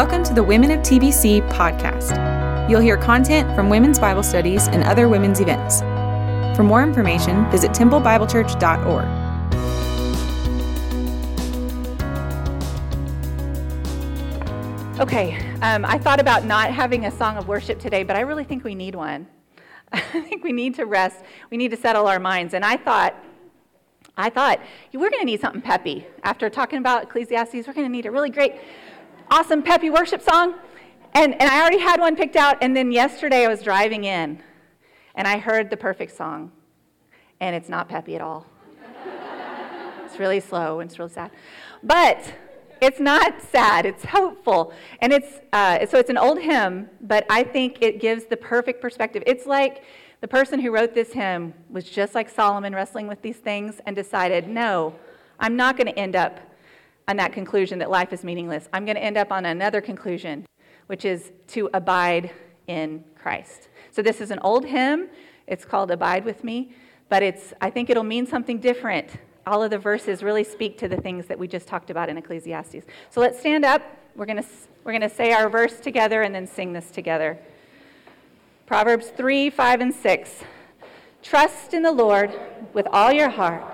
Welcome to the Women of TBC podcast. You'll hear content from women's Bible studies and other women's events. For more information, visit templebiblechurch.org. Okay, um, I thought about not having a song of worship today, but I really think we need one. I think we need to rest. We need to settle our minds. And I thought, I thought we're going to need something peppy. After talking about Ecclesiastes, we're going to need a really great, awesome peppy worship song. And, and I already had one picked out. And then yesterday I was driving in, and I heard the perfect song, and it's not peppy at all. it's really slow and it's really sad. But it's not sad, it's hopeful. And it's, uh, so it's an old hymn, but I think it gives the perfect perspective. It's like the person who wrote this hymn was just like Solomon wrestling with these things and decided, no, I'm not going to end up on that conclusion that life is meaningless. I'm going to end up on another conclusion, which is to abide in Christ. So this is an old hymn. It's called Abide with Me, but it's, I think it'll mean something different all of the verses really speak to the things that we just talked about in Ecclesiastes. So let's stand up. We're going to we're going to say our verse together and then sing this together. Proverbs 3, 5, and 6. Trust in the Lord with all your heart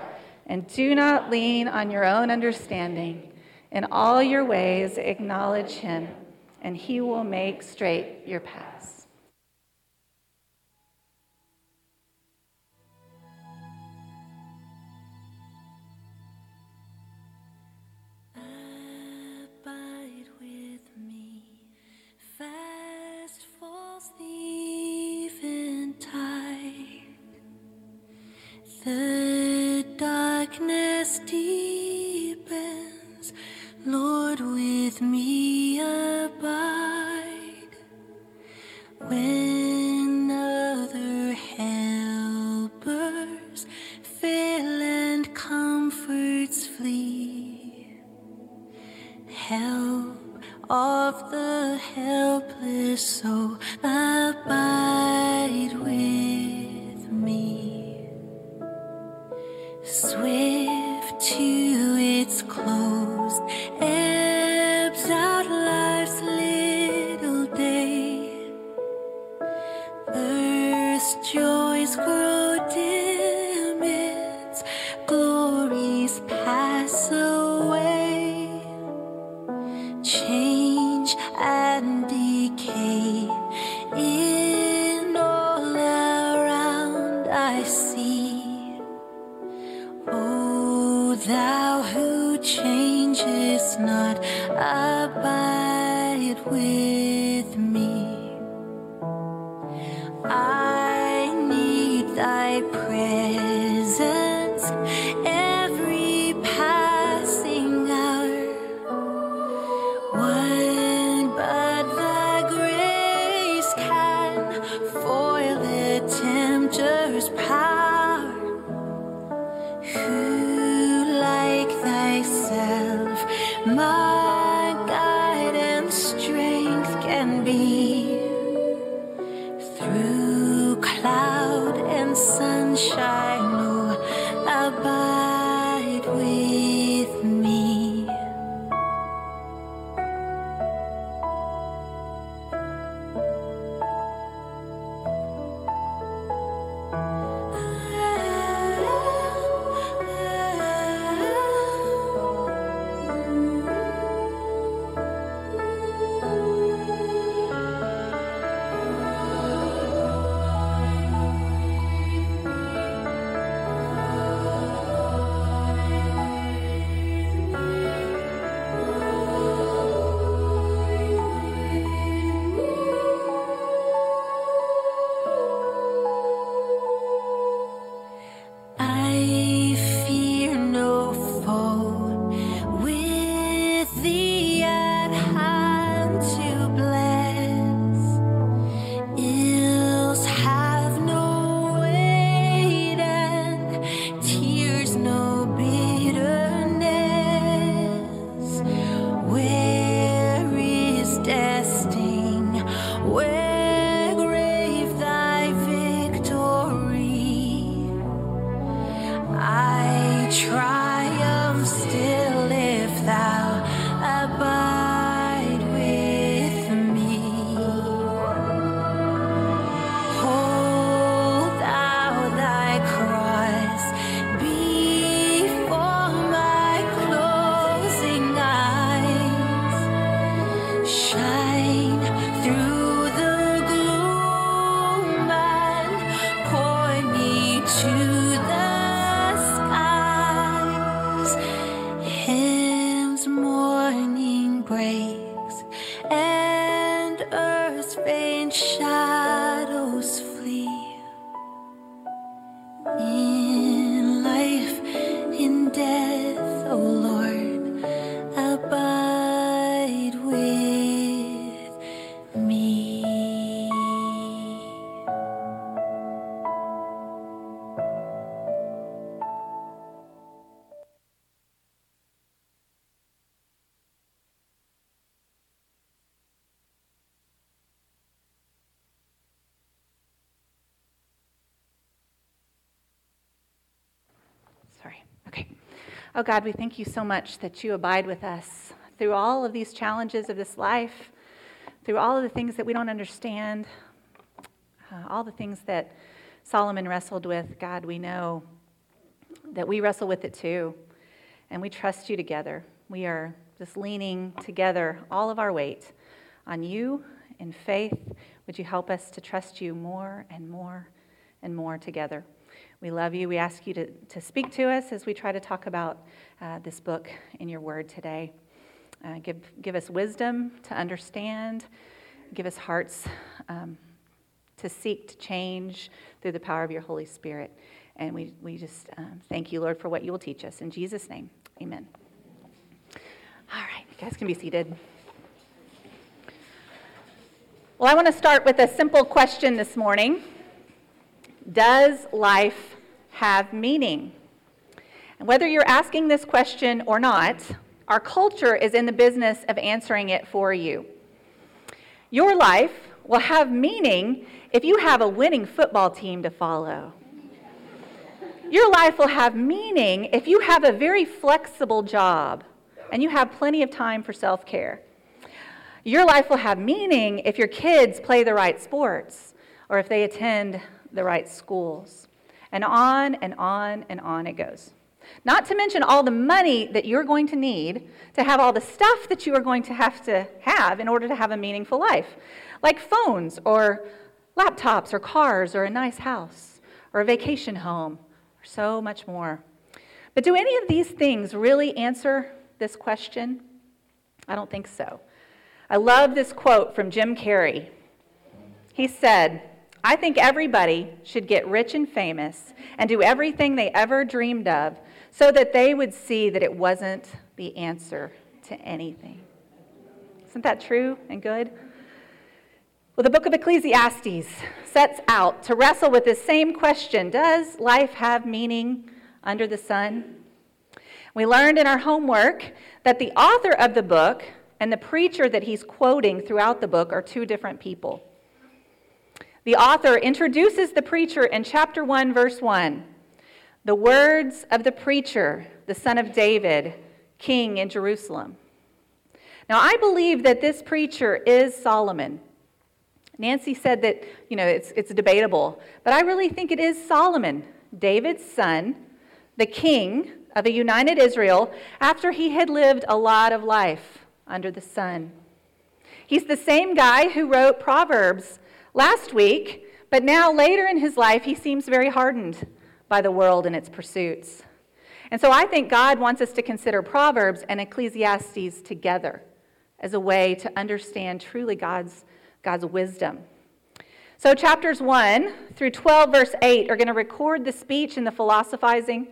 and do not lean on your own understanding. In all your ways, acknowledge him, and he will make straight your path. The darkness deepens, with me abide. When other helpers fail and comforts flee, help of the helpless soul guide and strength can be? Oh God, we thank you so much that you abide with us through all of these challenges of this life, through all of the things that we don't understand, uh, all the things that Solomon wrestled with. God, we know that we wrestle with it too, and we trust you together. We are just leaning together all of our weight on you in faith. Would you help us to trust you more and more and more together? We love you. We ask you to, to speak to us as we try to talk about uh, this book in your word today. Uh, give, give us wisdom to understand, give us hearts um, to seek to change through the power of your Holy Spirit. And we, we just um, thank you, Lord, for what you will teach us. In Jesus' name, amen. All right, you guys can be seated. Well, I want to start with a simple question this morning Does life have meaning? And whether you're asking this question or not, our culture is in the business of answering it for you. Your life will have meaning if you have a winning football team to follow. Your life will have meaning if you have a very flexible job and you have plenty of time for self care. Your life will have meaning if your kids play the right sports or if they attend the right schools. And on and on and on it goes. Not to mention all the money that you're going to need to have all the stuff that you are going to have to have in order to have a meaningful life, like phones or laptops or cars or a nice house or a vacation home or so much more. But do any of these things really answer this question? I don't think so. I love this quote from Jim Carrey. He said, I think everybody should get rich and famous and do everything they ever dreamed of so that they would see that it wasn't the answer to anything. Isn't that true and good? Well, the book of Ecclesiastes sets out to wrestle with this same question Does life have meaning under the sun? We learned in our homework that the author of the book and the preacher that he's quoting throughout the book are two different people. The author introduces the preacher in chapter 1, verse 1. The words of the preacher, the son of David, king in Jerusalem. Now, I believe that this preacher is Solomon. Nancy said that, you know, it's, it's debatable, but I really think it is Solomon, David's son, the king of a united Israel, after he had lived a lot of life under the sun. He's the same guy who wrote Proverbs last week, but now later in his life, he seems very hardened by the world and its pursuits. And so I think God wants us to consider Proverbs and Ecclesiastes together as a way to understand truly God's, God's wisdom. So, chapters 1 through 12, verse 8, are going to record the speech and the philosophizing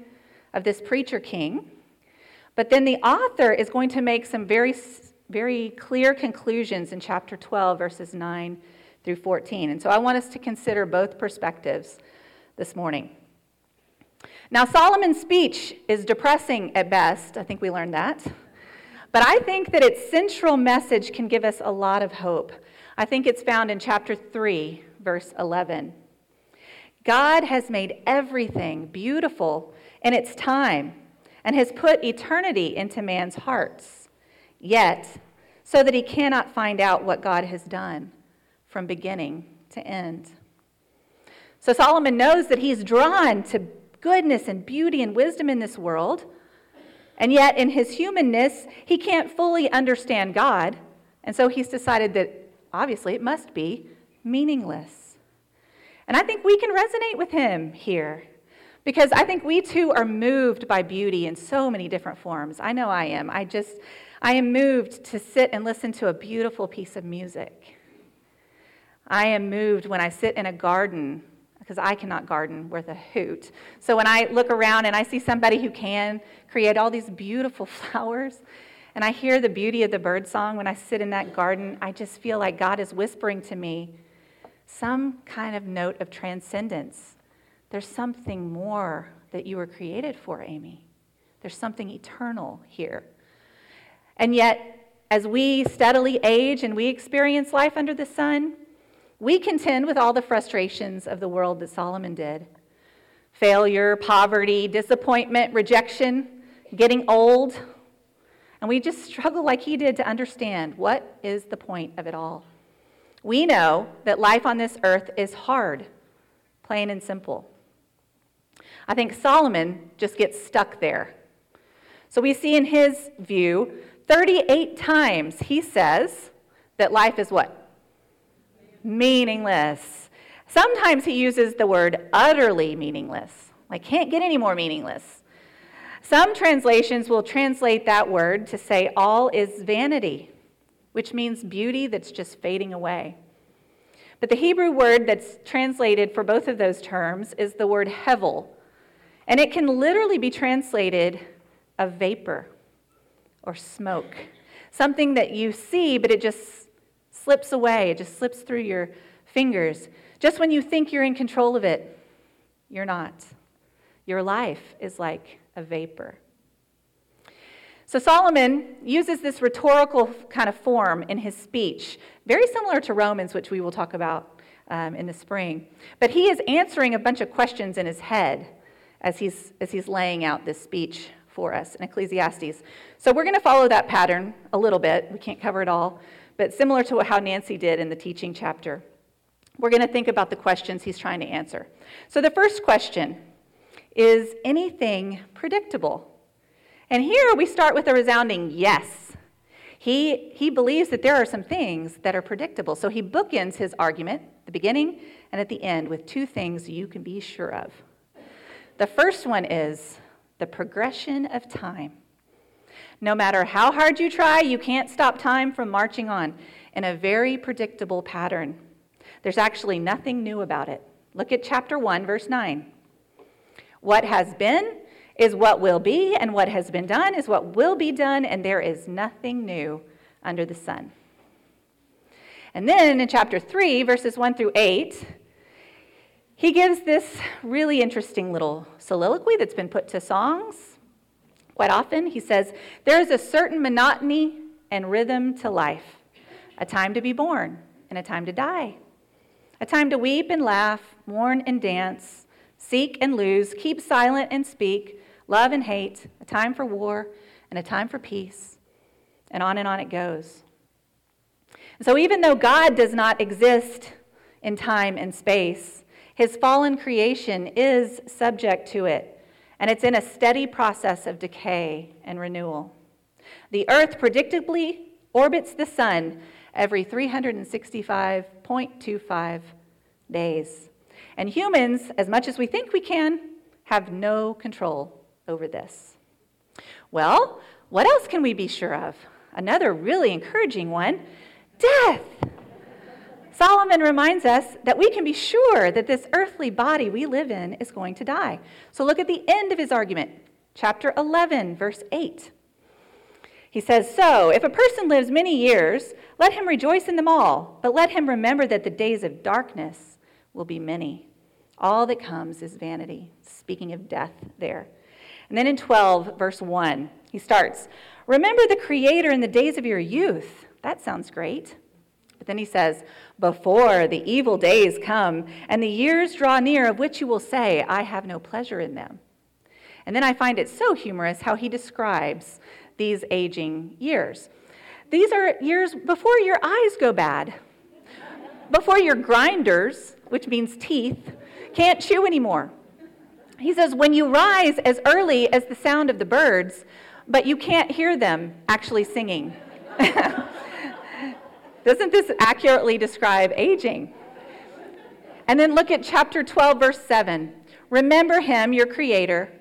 of this preacher king. But then the author is going to make some very, very clear conclusions in chapter 12, verses 9 through 14. And so I want us to consider both perspectives this morning. Now, Solomon's speech is depressing at best. I think we learned that. But I think that its central message can give us a lot of hope. I think it's found in chapter 3, verse 11. God has made everything beautiful in its time and has put eternity into man's hearts, yet, so that he cannot find out what God has done from beginning to end. So Solomon knows that he's drawn to goodness and beauty and wisdom in this world, and yet in his humanness, he can't fully understand God, And so he's decided that obviously it must be meaningless. And I think we can resonate with him here because I think we too are moved by beauty in so many different forms. I know I am. I just, I am moved to sit and listen to a beautiful piece of music. I am moved when I sit in a garden because I cannot garden worth a hoot. So when I look around and I see somebody who can create all these beautiful flowers, and I hear the beauty of the bird song when I sit in that garden, I just feel like God is whispering to me some kind of note of transcendence. There's something more that you were created for, Amy. There's something eternal here. And yet, as we steadily age and we experience life under the sun, we contend with all the frustrations of the world that Solomon did failure, poverty, disappointment, rejection, getting old. And we just struggle like he did to understand what is the point of it all. We know that life on this earth is hard, plain and simple. I think Solomon just gets stuck there. So we see in his view, 38 times he says that life is what? Meaningless. Sometimes he uses the word utterly meaningless, like can't get any more meaningless. Some translations will translate that word to say all is vanity, which means beauty that's just fading away. But the Hebrew word that's translated for both of those terms is the word hevel, and it can literally be translated a vapor or smoke, something that you see, but it just slips away, it just slips through your fingers. Just when you think you're in control of it, you're not. Your life is like a vapor. So Solomon uses this rhetorical kind of form in his speech, very similar to Romans, which we will talk about um, in the spring. But he is answering a bunch of questions in his head as he's, as he's laying out this speech for us in Ecclesiastes. So we're going to follow that pattern a little bit. We can't cover it all but similar to how Nancy did in the teaching chapter. We're going to think about the questions he's trying to answer. So, the first question is anything predictable? And here we start with a resounding yes. He, he believes that there are some things that are predictable. So he bookends his argument, the beginning and at the end, with two things you can be sure of. The first one is the progression of time. No matter how hard you try, you can't stop time from marching on in a very predictable pattern. There's actually nothing new about it. Look at chapter 1, verse 9. What has been is what will be, and what has been done is what will be done, and there is nothing new under the sun. And then in chapter 3, verses 1 through 8, he gives this really interesting little soliloquy that's been put to songs Quite often, he says, there is a certain monotony and rhythm to life a time to be born and a time to die, a time to weep and laugh, mourn and dance, seek and lose, keep silent and speak, love and hate, a time for war and a time for peace, and on and on it goes. So, even though God does not exist in time and space, his fallen creation is subject to it and it's in a steady process of decay and renewal. The Earth predictably orbits the Sun every 365.25 days. And humans, as much as we think we can, have no control over this. Well, what else can we be sure of? Another really encouraging one death. Solomon reminds us that we can be sure that this earthly body we live in is going to die. So look at the end of his argument, chapter 11, verse 8. He says, So, if a person lives many years, let him rejoice in them all, but let him remember that the days of darkness will be many. All that comes is vanity. Speaking of death there. And then in 12, verse 1, he starts, Remember the Creator in the days of your youth. That sounds great. But then he says, Before the evil days come and the years draw near, of which you will say, I have no pleasure in them. And then I find it so humorous how he describes these aging years. These are years before your eyes go bad, before your grinders, which means teeth, can't chew anymore. He says, When you rise as early as the sound of the birds, but you can't hear them actually singing. Doesn't this accurately describe aging? And then look at chapter 12, verse 7. Remember him, your creator,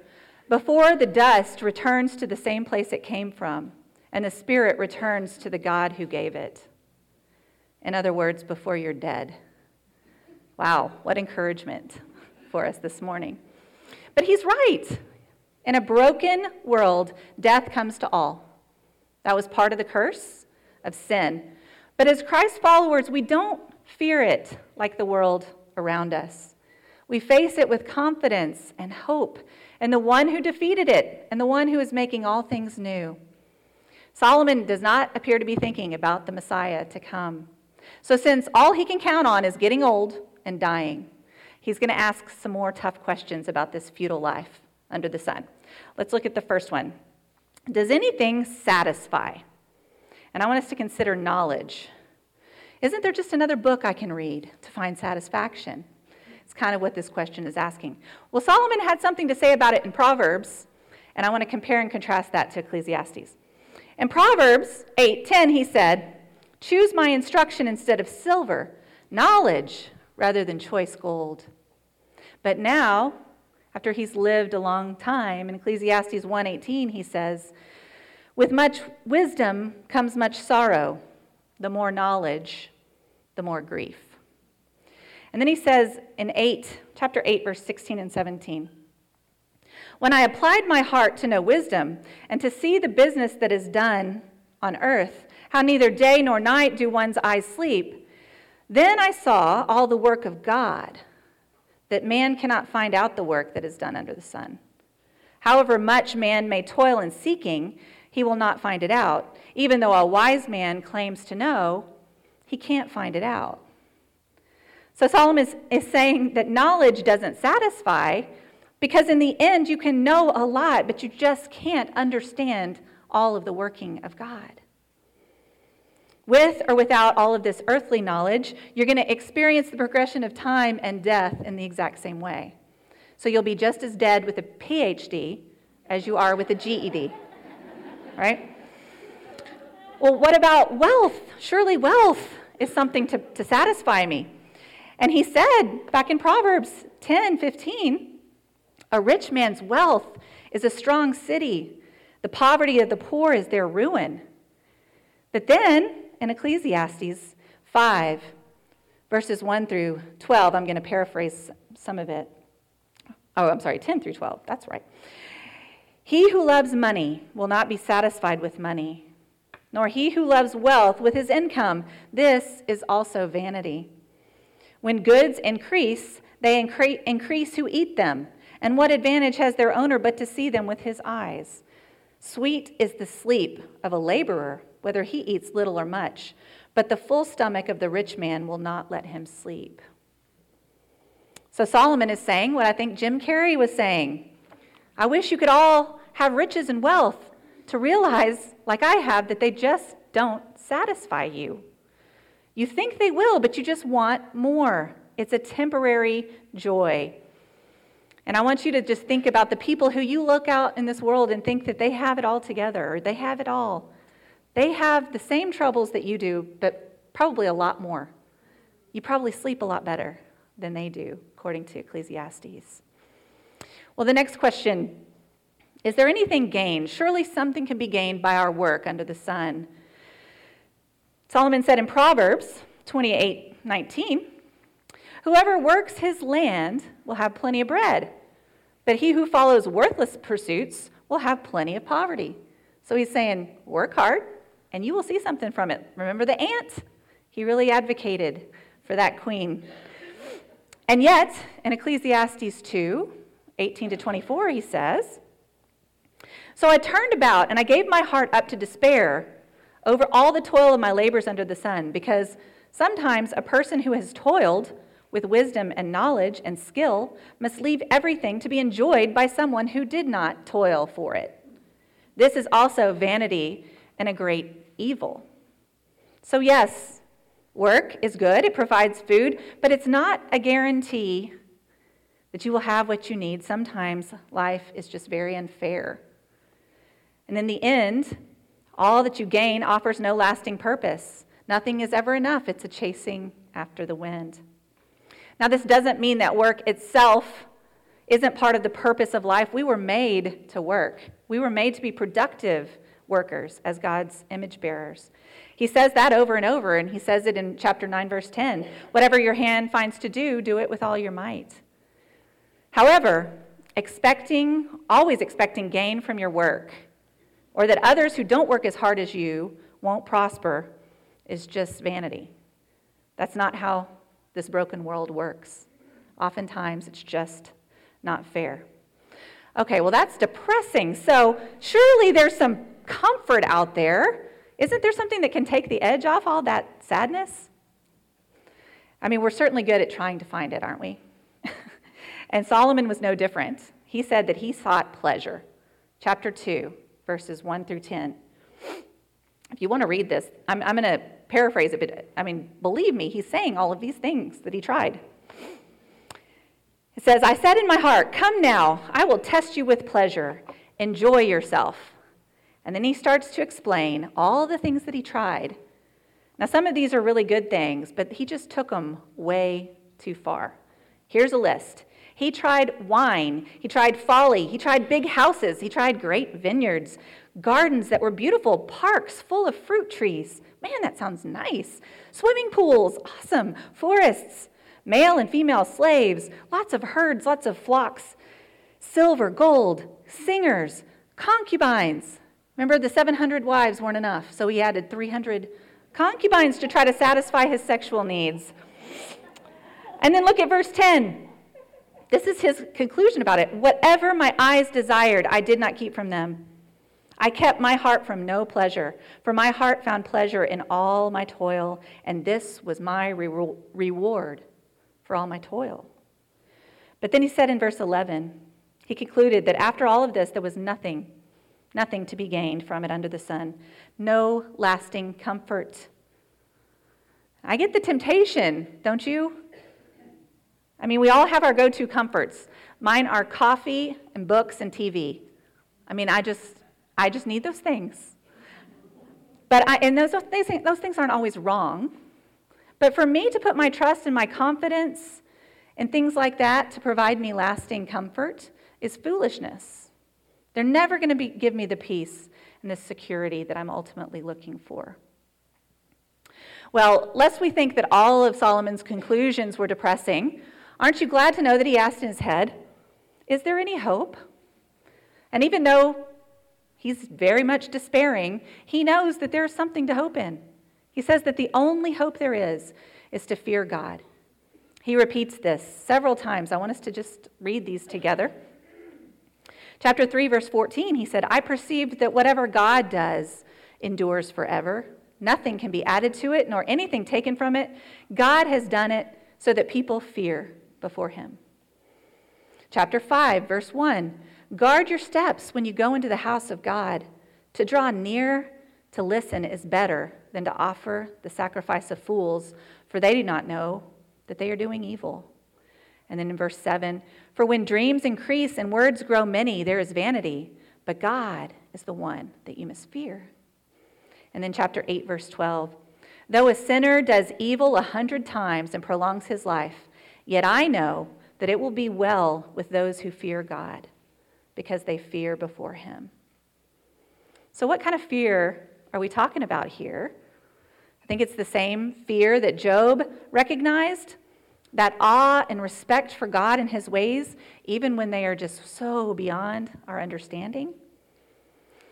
before the dust returns to the same place it came from, and the spirit returns to the God who gave it. In other words, before you're dead. Wow, what encouragement for us this morning. But he's right. In a broken world, death comes to all. That was part of the curse of sin. But as Christ followers, we don't fear it like the world around us. We face it with confidence and hope in the one who defeated it and the one who is making all things new. Solomon does not appear to be thinking about the Messiah to come. So, since all he can count on is getting old and dying, he's going to ask some more tough questions about this futile life under the sun. Let's look at the first one Does anything satisfy? And I want us to consider knowledge. Isn't there just another book I can read to find satisfaction? It's kind of what this question is asking. Well, Solomon had something to say about it in Proverbs, and I want to compare and contrast that to Ecclesiastes. In Proverbs 8:10 he said, "Choose my instruction instead of silver, knowledge rather than choice gold." But now, after he's lived a long time, in Ecclesiastes 1:18 he says, "With much wisdom comes much sorrow, the more knowledge, the more grief." And then he says in 8, chapter 8 verse 16 and 17, when I applied my heart to know wisdom and to see the business that is done on earth, how neither day nor night do one's eyes sleep, then I saw all the work of God, that man cannot find out the work that is done under the sun. However much man may toil in seeking, he will not find it out. Even though a wise man claims to know, he can't find it out. So Solomon is, is saying that knowledge doesn't satisfy because in the end you can know a lot, but you just can't understand all of the working of God. With or without all of this earthly knowledge, you're going to experience the progression of time and death in the exact same way. So you'll be just as dead with a PhD as you are with a GED, right? Well, what about wealth? Surely wealth is something to, to satisfy me. And he said back in Proverbs 10 15, a rich man's wealth is a strong city. The poverty of the poor is their ruin. But then in Ecclesiastes 5, verses 1 through 12, I'm going to paraphrase some of it. Oh, I'm sorry, 10 through 12. That's right. He who loves money will not be satisfied with money, nor he who loves wealth with his income. This is also vanity. When goods increase, they incre- increase who eat them. And what advantage has their owner but to see them with his eyes? Sweet is the sleep of a laborer, whether he eats little or much, but the full stomach of the rich man will not let him sleep. So Solomon is saying what I think Jim Carrey was saying. I wish you could all have riches and wealth to realize, like I have, that they just don't satisfy you. You think they will, but you just want more. It's a temporary joy. And I want you to just think about the people who you look out in this world and think that they have it all together or they have it all. They have the same troubles that you do, but probably a lot more. You probably sleep a lot better than they do, according to Ecclesiastes. Well, the next question is there anything gained? Surely something can be gained by our work under the sun. Solomon said in Proverbs 28 19, Whoever works his land will have plenty of bread, but he who follows worthless pursuits will have plenty of poverty. So he's saying, work hard, and you will see something from it. Remember the ant? He really advocated for that queen. And yet, in Ecclesiastes 2 18 to 24, he says, So I turned about and I gave my heart up to despair over all the toil of my labors under the sun, because sometimes a person who has toiled with wisdom and knowledge and skill must leave everything to be enjoyed by someone who did not toil for it. This is also vanity and a great evil. So, yes, work is good, it provides food, but it's not a guarantee that you will have what you need. Sometimes life is just very unfair. And in the end, all that you gain offers no lasting purpose. Nothing is ever enough, it's a chasing after the wind. Now, this doesn't mean that work itself isn't part of the purpose of life. We were made to work, we were made to be productive workers as God's image bearers. He says that over and over, and he says it in chapter 9, verse 10 Whatever your hand finds to do, do it with all your might. However, expecting, always expecting gain from your work, or that others who don't work as hard as you won't prosper, is just vanity. That's not how this broken world works. Oftentimes, it's just not fair. Okay, well, that's depressing. So, surely there's some comfort out there. Isn't there something that can take the edge off all that sadness? I mean, we're certainly good at trying to find it, aren't we? And Solomon was no different. He said that he sought pleasure. Chapter 2, verses 1 through 10. If you want to read this, I'm, I'm going to paraphrase it, but I mean, believe me, he's saying all of these things that he tried. It says, I said in my heart, Come now, I will test you with pleasure. Enjoy yourself. And then he starts to explain all the things that he tried. Now, some of these are really good things, but he just took them way too far. Here's a list. He tried wine, he tried folly, he tried big houses, he tried great vineyards, gardens that were beautiful, parks full of fruit trees. Man, that sounds nice. Swimming pools, awesome. Forests, male and female slaves, lots of herds, lots of flocks, silver, gold, singers, concubines. Remember, the 700 wives weren't enough, so he added 300 concubines to try to satisfy his sexual needs. And then look at verse 10. This is his conclusion about it. Whatever my eyes desired, I did not keep from them. I kept my heart from no pleasure, for my heart found pleasure in all my toil, and this was my re- reward for all my toil. But then he said in verse 11, he concluded that after all of this, there was nothing, nothing to be gained from it under the sun, no lasting comfort. I get the temptation, don't you? I mean, we all have our go to comforts. Mine are coffee and books and TV. I mean, I just, I just need those things. But I, and those, those, those things aren't always wrong. But for me to put my trust and my confidence in things like that to provide me lasting comfort is foolishness. They're never going to give me the peace and the security that I'm ultimately looking for. Well, lest we think that all of Solomon's conclusions were depressing, aren't you glad to know that he asked in his head, Is there any hope? And even though he's very much despairing, he knows that there's something to hope in. He says that the only hope there is is to fear God. He repeats this several times. I want us to just read these together. Chapter 3, verse 14, he said, I perceived that whatever God does endures forever. Nothing can be added to it, nor anything taken from it. God has done it so that people fear before him. Chapter 5, verse 1 Guard your steps when you go into the house of God. To draw near to listen is better than to offer the sacrifice of fools, for they do not know that they are doing evil. And then in verse 7 For when dreams increase and words grow many, there is vanity, but God is the one that you must fear. And then chapter 8, verse 12 Though a sinner does evil a hundred times and prolongs his life, yet I know that it will be well with those who fear God, because they fear before him. So, what kind of fear are we talking about here? I think it's the same fear that Job recognized that awe and respect for God and his ways, even when they are just so beyond our understanding.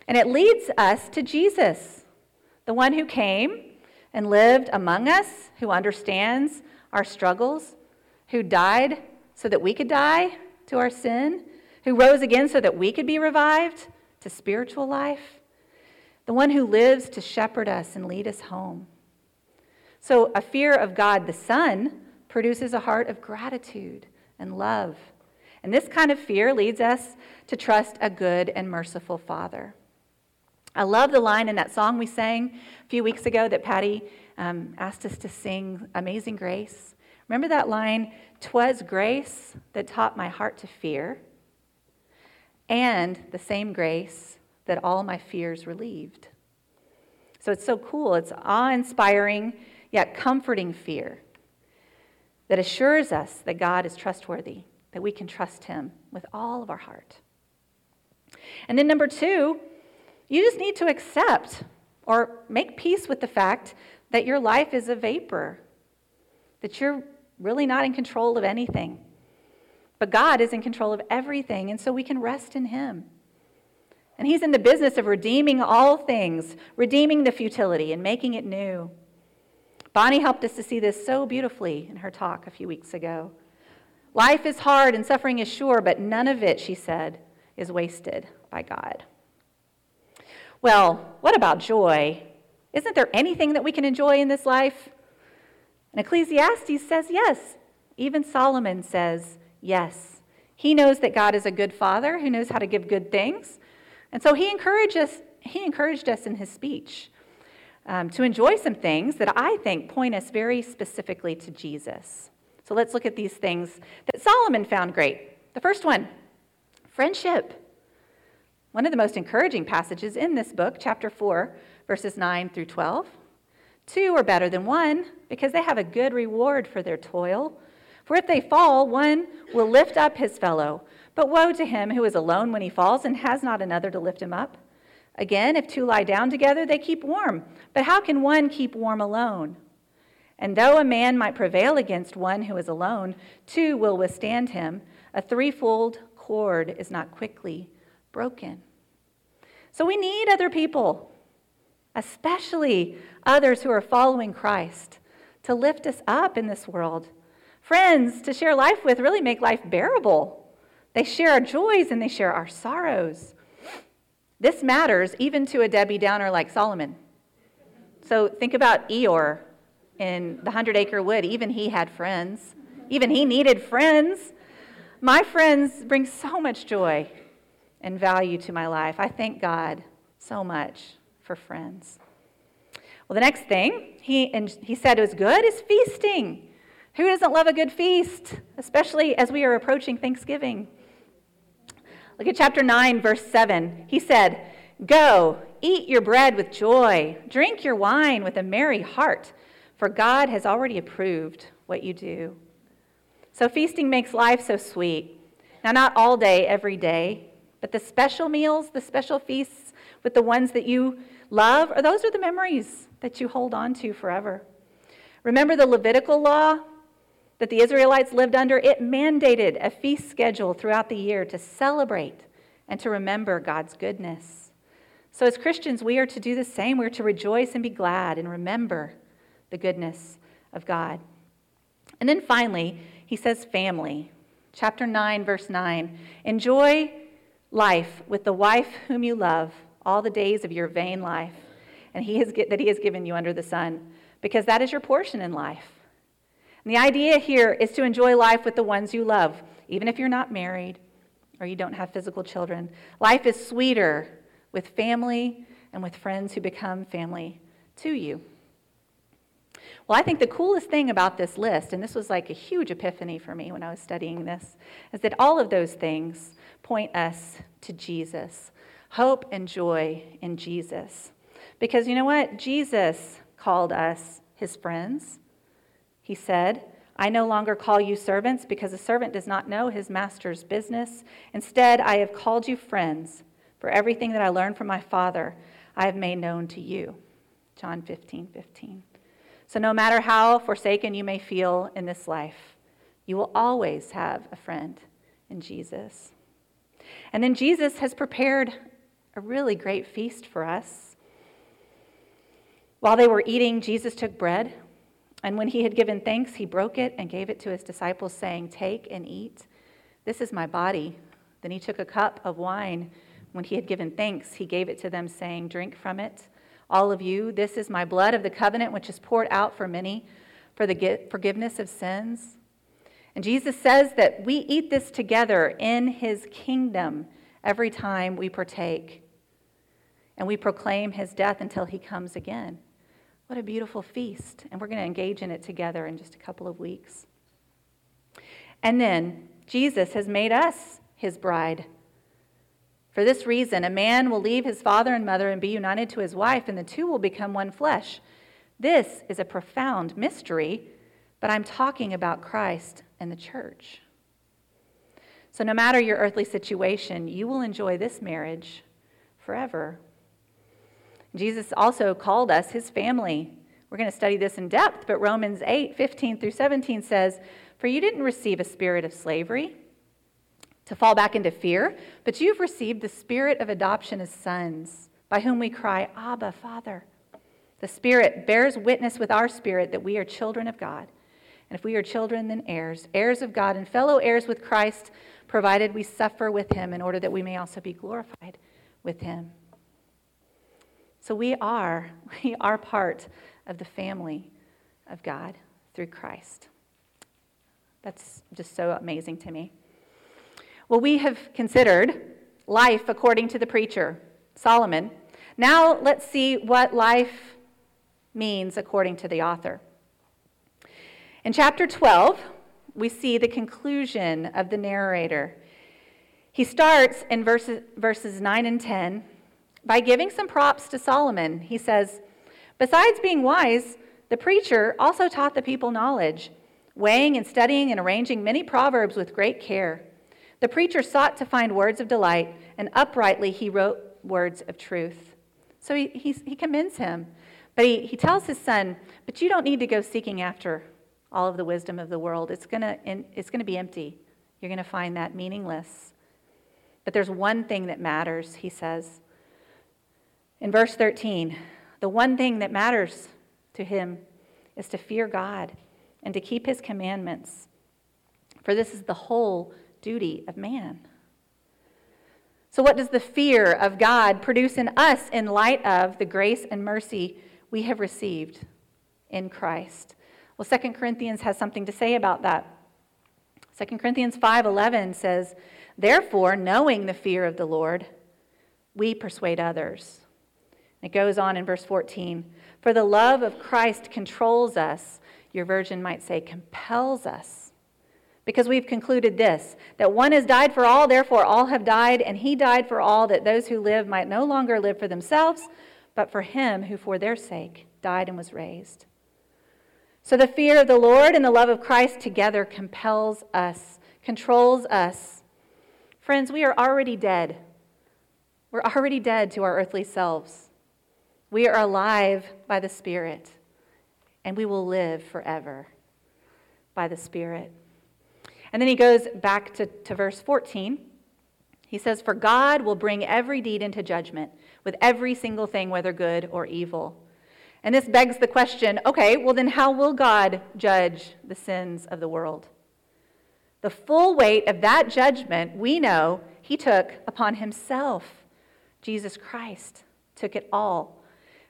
And it leads us to Jesus, the one who came and lived among us, who understands our struggles, who died so that we could die to our sin, who rose again so that we could be revived to spiritual life, the one who lives to shepherd us and lead us home. So, a fear of God the Son produces a heart of gratitude and love. And this kind of fear leads us to trust a good and merciful Father. I love the line in that song we sang a few weeks ago that Patty um, asked us to sing, Amazing Grace. Remember that line? Twas grace that taught my heart to fear, and the same grace that all my fears relieved. So it's so cool. It's awe inspiring, yet comforting fear that assures us that God is trustworthy, that we can trust Him with all of our heart. And then, number two, you just need to accept or make peace with the fact that your life is a vapor, that you're really not in control of anything. But God is in control of everything, and so we can rest in Him. And He's in the business of redeeming all things, redeeming the futility and making it new. Bonnie helped us to see this so beautifully in her talk a few weeks ago. Life is hard and suffering is sure, but none of it, she said, is wasted by God. Well, what about joy? Isn't there anything that we can enjoy in this life? And Ecclesiastes says yes. Even Solomon says yes. He knows that God is a good father who knows how to give good things. And so he encouraged us, he encouraged us in his speech um, to enjoy some things that I think point us very specifically to Jesus. So let's look at these things that Solomon found great. The first one friendship. One of the most encouraging passages in this book, chapter 4, verses 9 through 12. Two are better than one because they have a good reward for their toil. For if they fall, one will lift up his fellow. But woe to him who is alone when he falls and has not another to lift him up. Again, if two lie down together, they keep warm. But how can one keep warm alone? And though a man might prevail against one who is alone, two will withstand him. A threefold cord is not quickly broken. So we need other people, especially others who are following Christ, to lift us up in this world. Friends to share life with really make life bearable. They share our joys and they share our sorrows. This matters even to a Debbie Downer like Solomon. So think about Eeyore in the Hundred Acre Wood. Even he had friends, even he needed friends. My friends bring so much joy and value to my life. I thank God so much for friends. Well, the next thing he, and he said was good is feasting. Who doesn't love a good feast, especially as we are approaching Thanksgiving? Look at chapter 9, verse 7. He said, Go, eat your bread with joy, drink your wine with a merry heart, for God has already approved what you do. So, feasting makes life so sweet. Now, not all day, every day, but the special meals, the special feasts with the ones that you love, or those are the memories that you hold on to forever. Remember the Levitical law that the Israelites lived under? It mandated a feast schedule throughout the year to celebrate and to remember God's goodness. So, as Christians, we are to do the same. We're to rejoice and be glad and remember the goodness of God. And then finally, he says, family. Chapter 9, verse 9. Enjoy life with the wife whom you love all the days of your vain life and he has, that he has given you under the sun, because that is your portion in life. And the idea here is to enjoy life with the ones you love, even if you're not married or you don't have physical children. Life is sweeter with family and with friends who become family to you. Well, I think the coolest thing about this list, and this was like a huge epiphany for me when I was studying this, is that all of those things point us to Jesus. Hope and joy in Jesus. Because you know what? Jesus called us his friends. He said, I no longer call you servants because a servant does not know his master's business. Instead, I have called you friends, for everything that I learned from my Father, I have made known to you. John 15, 15. So, no matter how forsaken you may feel in this life, you will always have a friend in Jesus. And then Jesus has prepared a really great feast for us. While they were eating, Jesus took bread, and when he had given thanks, he broke it and gave it to his disciples, saying, Take and eat. This is my body. Then he took a cup of wine. When he had given thanks, he gave it to them, saying, Drink from it, all of you. This is my blood of the covenant, which is poured out for many for the forgiveness of sins. And Jesus says that we eat this together in his kingdom every time we partake. And we proclaim his death until he comes again. What a beautiful feast. And we're going to engage in it together in just a couple of weeks. And then Jesus has made us his bride. For this reason, a man will leave his father and mother and be united to his wife, and the two will become one flesh. This is a profound mystery, but I'm talking about Christ and the church. So, no matter your earthly situation, you will enjoy this marriage forever. Jesus also called us his family. We're going to study this in depth, but Romans 8 15 through 17 says, For you didn't receive a spirit of slavery to fall back into fear, but you've received the spirit of adoption as sons, by whom we cry, Abba, Father. The Spirit bears witness with our spirit that we are children of God. And if we are children, then heirs, heirs of God, and fellow heirs with Christ, provided we suffer with him in order that we may also be glorified with him. So we are, we are part of the family of God through Christ. That's just so amazing to me. Well, we have considered life according to the preacher, Solomon. Now let's see what life means according to the author. In chapter 12, we see the conclusion of the narrator. He starts in verses, verses 9 and 10 by giving some props to Solomon. He says, Besides being wise, the preacher also taught the people knowledge, weighing and studying and arranging many proverbs with great care. The preacher sought to find words of delight, and uprightly he wrote words of truth. So he, he commends him. But he, he tells his son, But you don't need to go seeking after all of the wisdom of the world. It's going to it's going to be empty. You're going to find that meaningless. But there's one thing that matters, he says. In verse 13, the one thing that matters to him is to fear God and to keep his commandments. For this is the whole duty of man. So, what does the fear of God produce in us in light of the grace and mercy we have received in Christ? Well, 2 Corinthians has something to say about that. 2 Corinthians 5:11 says, "Therefore, knowing the fear of the Lord, we persuade others." It goes on in verse 14, "For the love of Christ controls us." Your version might say compels us because we've concluded this that one has died for all, therefore all have died, and he died for all, that those who live might no longer live for themselves, but for him who for their sake died and was raised. So the fear of the Lord and the love of Christ together compels us, controls us. Friends, we are already dead. We're already dead to our earthly selves. We are alive by the Spirit, and we will live forever by the Spirit. And then he goes back to, to verse 14. He says, For God will bring every deed into judgment with every single thing, whether good or evil. And this begs the question okay, well, then how will God judge the sins of the world? The full weight of that judgment, we know, he took upon himself. Jesus Christ took it all.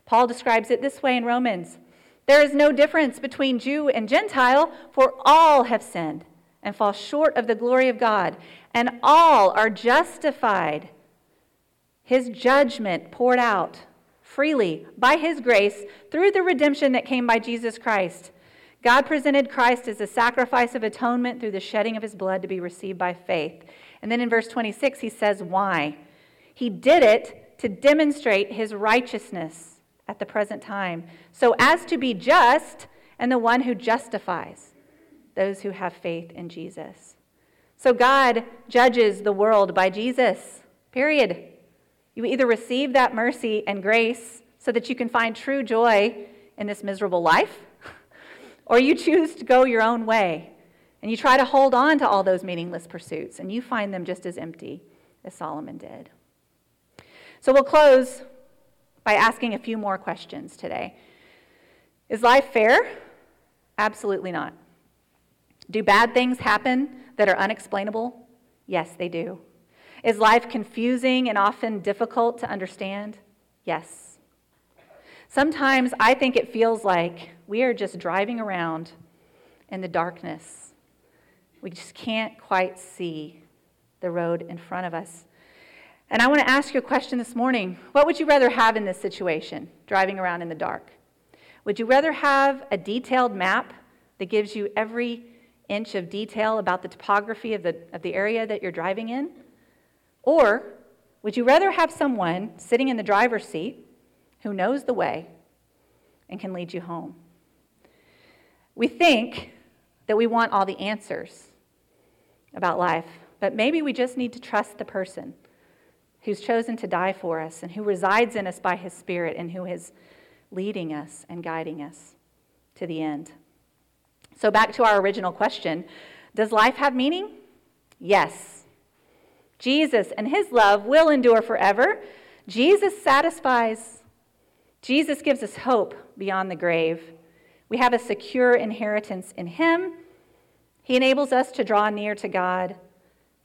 Paul describes it this way in Romans There is no difference between Jew and Gentile, for all have sinned and fall short of the glory of God, and all are justified. His judgment poured out freely by His grace through the redemption that came by Jesus Christ. God presented Christ as a sacrifice of atonement through the shedding of His blood to be received by faith. And then in verse 26, He says, Why? He did it to demonstrate His righteousness at the present time, so as to be just and the one who justifies those who have faith in Jesus. So God judges the world by Jesus, period. You either receive that mercy and grace so that you can find true joy in this miserable life, or you choose to go your own way and you try to hold on to all those meaningless pursuits and you find them just as empty as Solomon did. So we'll close by asking a few more questions today. Is life fair? Absolutely not. Do bad things happen that are unexplainable? Yes, they do. Is life confusing and often difficult to understand? Yes. Sometimes I think it feels like we are just driving around in the darkness. We just can't quite see the road in front of us. And I want to ask you a question this morning. What would you rather have in this situation, driving around in the dark? Would you rather have a detailed map that gives you every inch of detail about the topography of the, of the area that you're driving in? Or Would you rather have someone sitting in the driver's seat who knows the way and can lead you home? We think that we want all the answers about life, but maybe we just need to trust the person who's chosen to die for us and who resides in us by his Spirit and who is leading us and guiding us to the end. So, back to our original question Does life have meaning? Yes. Jesus and his love will endure forever. Jesus satisfies. Jesus gives us hope beyond the grave. We have a secure inheritance in him. He enables us to draw near to God,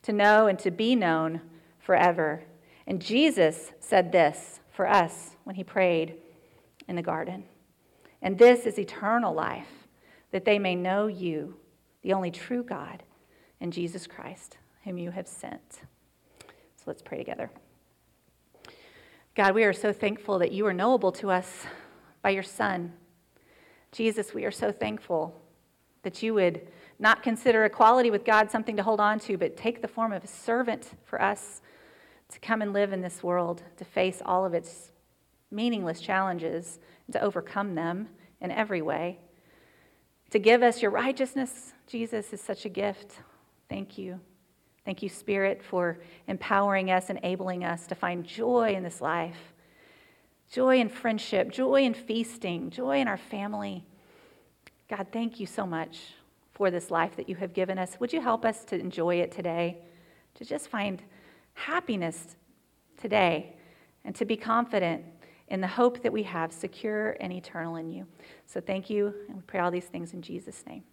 to know and to be known forever. And Jesus said this for us when he prayed in the garden. And this is eternal life, that they may know you, the only true God, and Jesus Christ, whom you have sent. So let's pray together. God, we are so thankful that you are knowable to us by your Son. Jesus, we are so thankful that you would not consider equality with God something to hold on to, but take the form of a servant for us to come and live in this world, to face all of its meaningless challenges, to overcome them in every way. To give us your righteousness, Jesus, is such a gift. Thank you. Thank you, Spirit, for empowering us, enabling us to find joy in this life joy in friendship, joy in feasting, joy in our family. God, thank you so much for this life that you have given us. Would you help us to enjoy it today, to just find happiness today, and to be confident in the hope that we have, secure and eternal in you? So thank you, and we pray all these things in Jesus' name.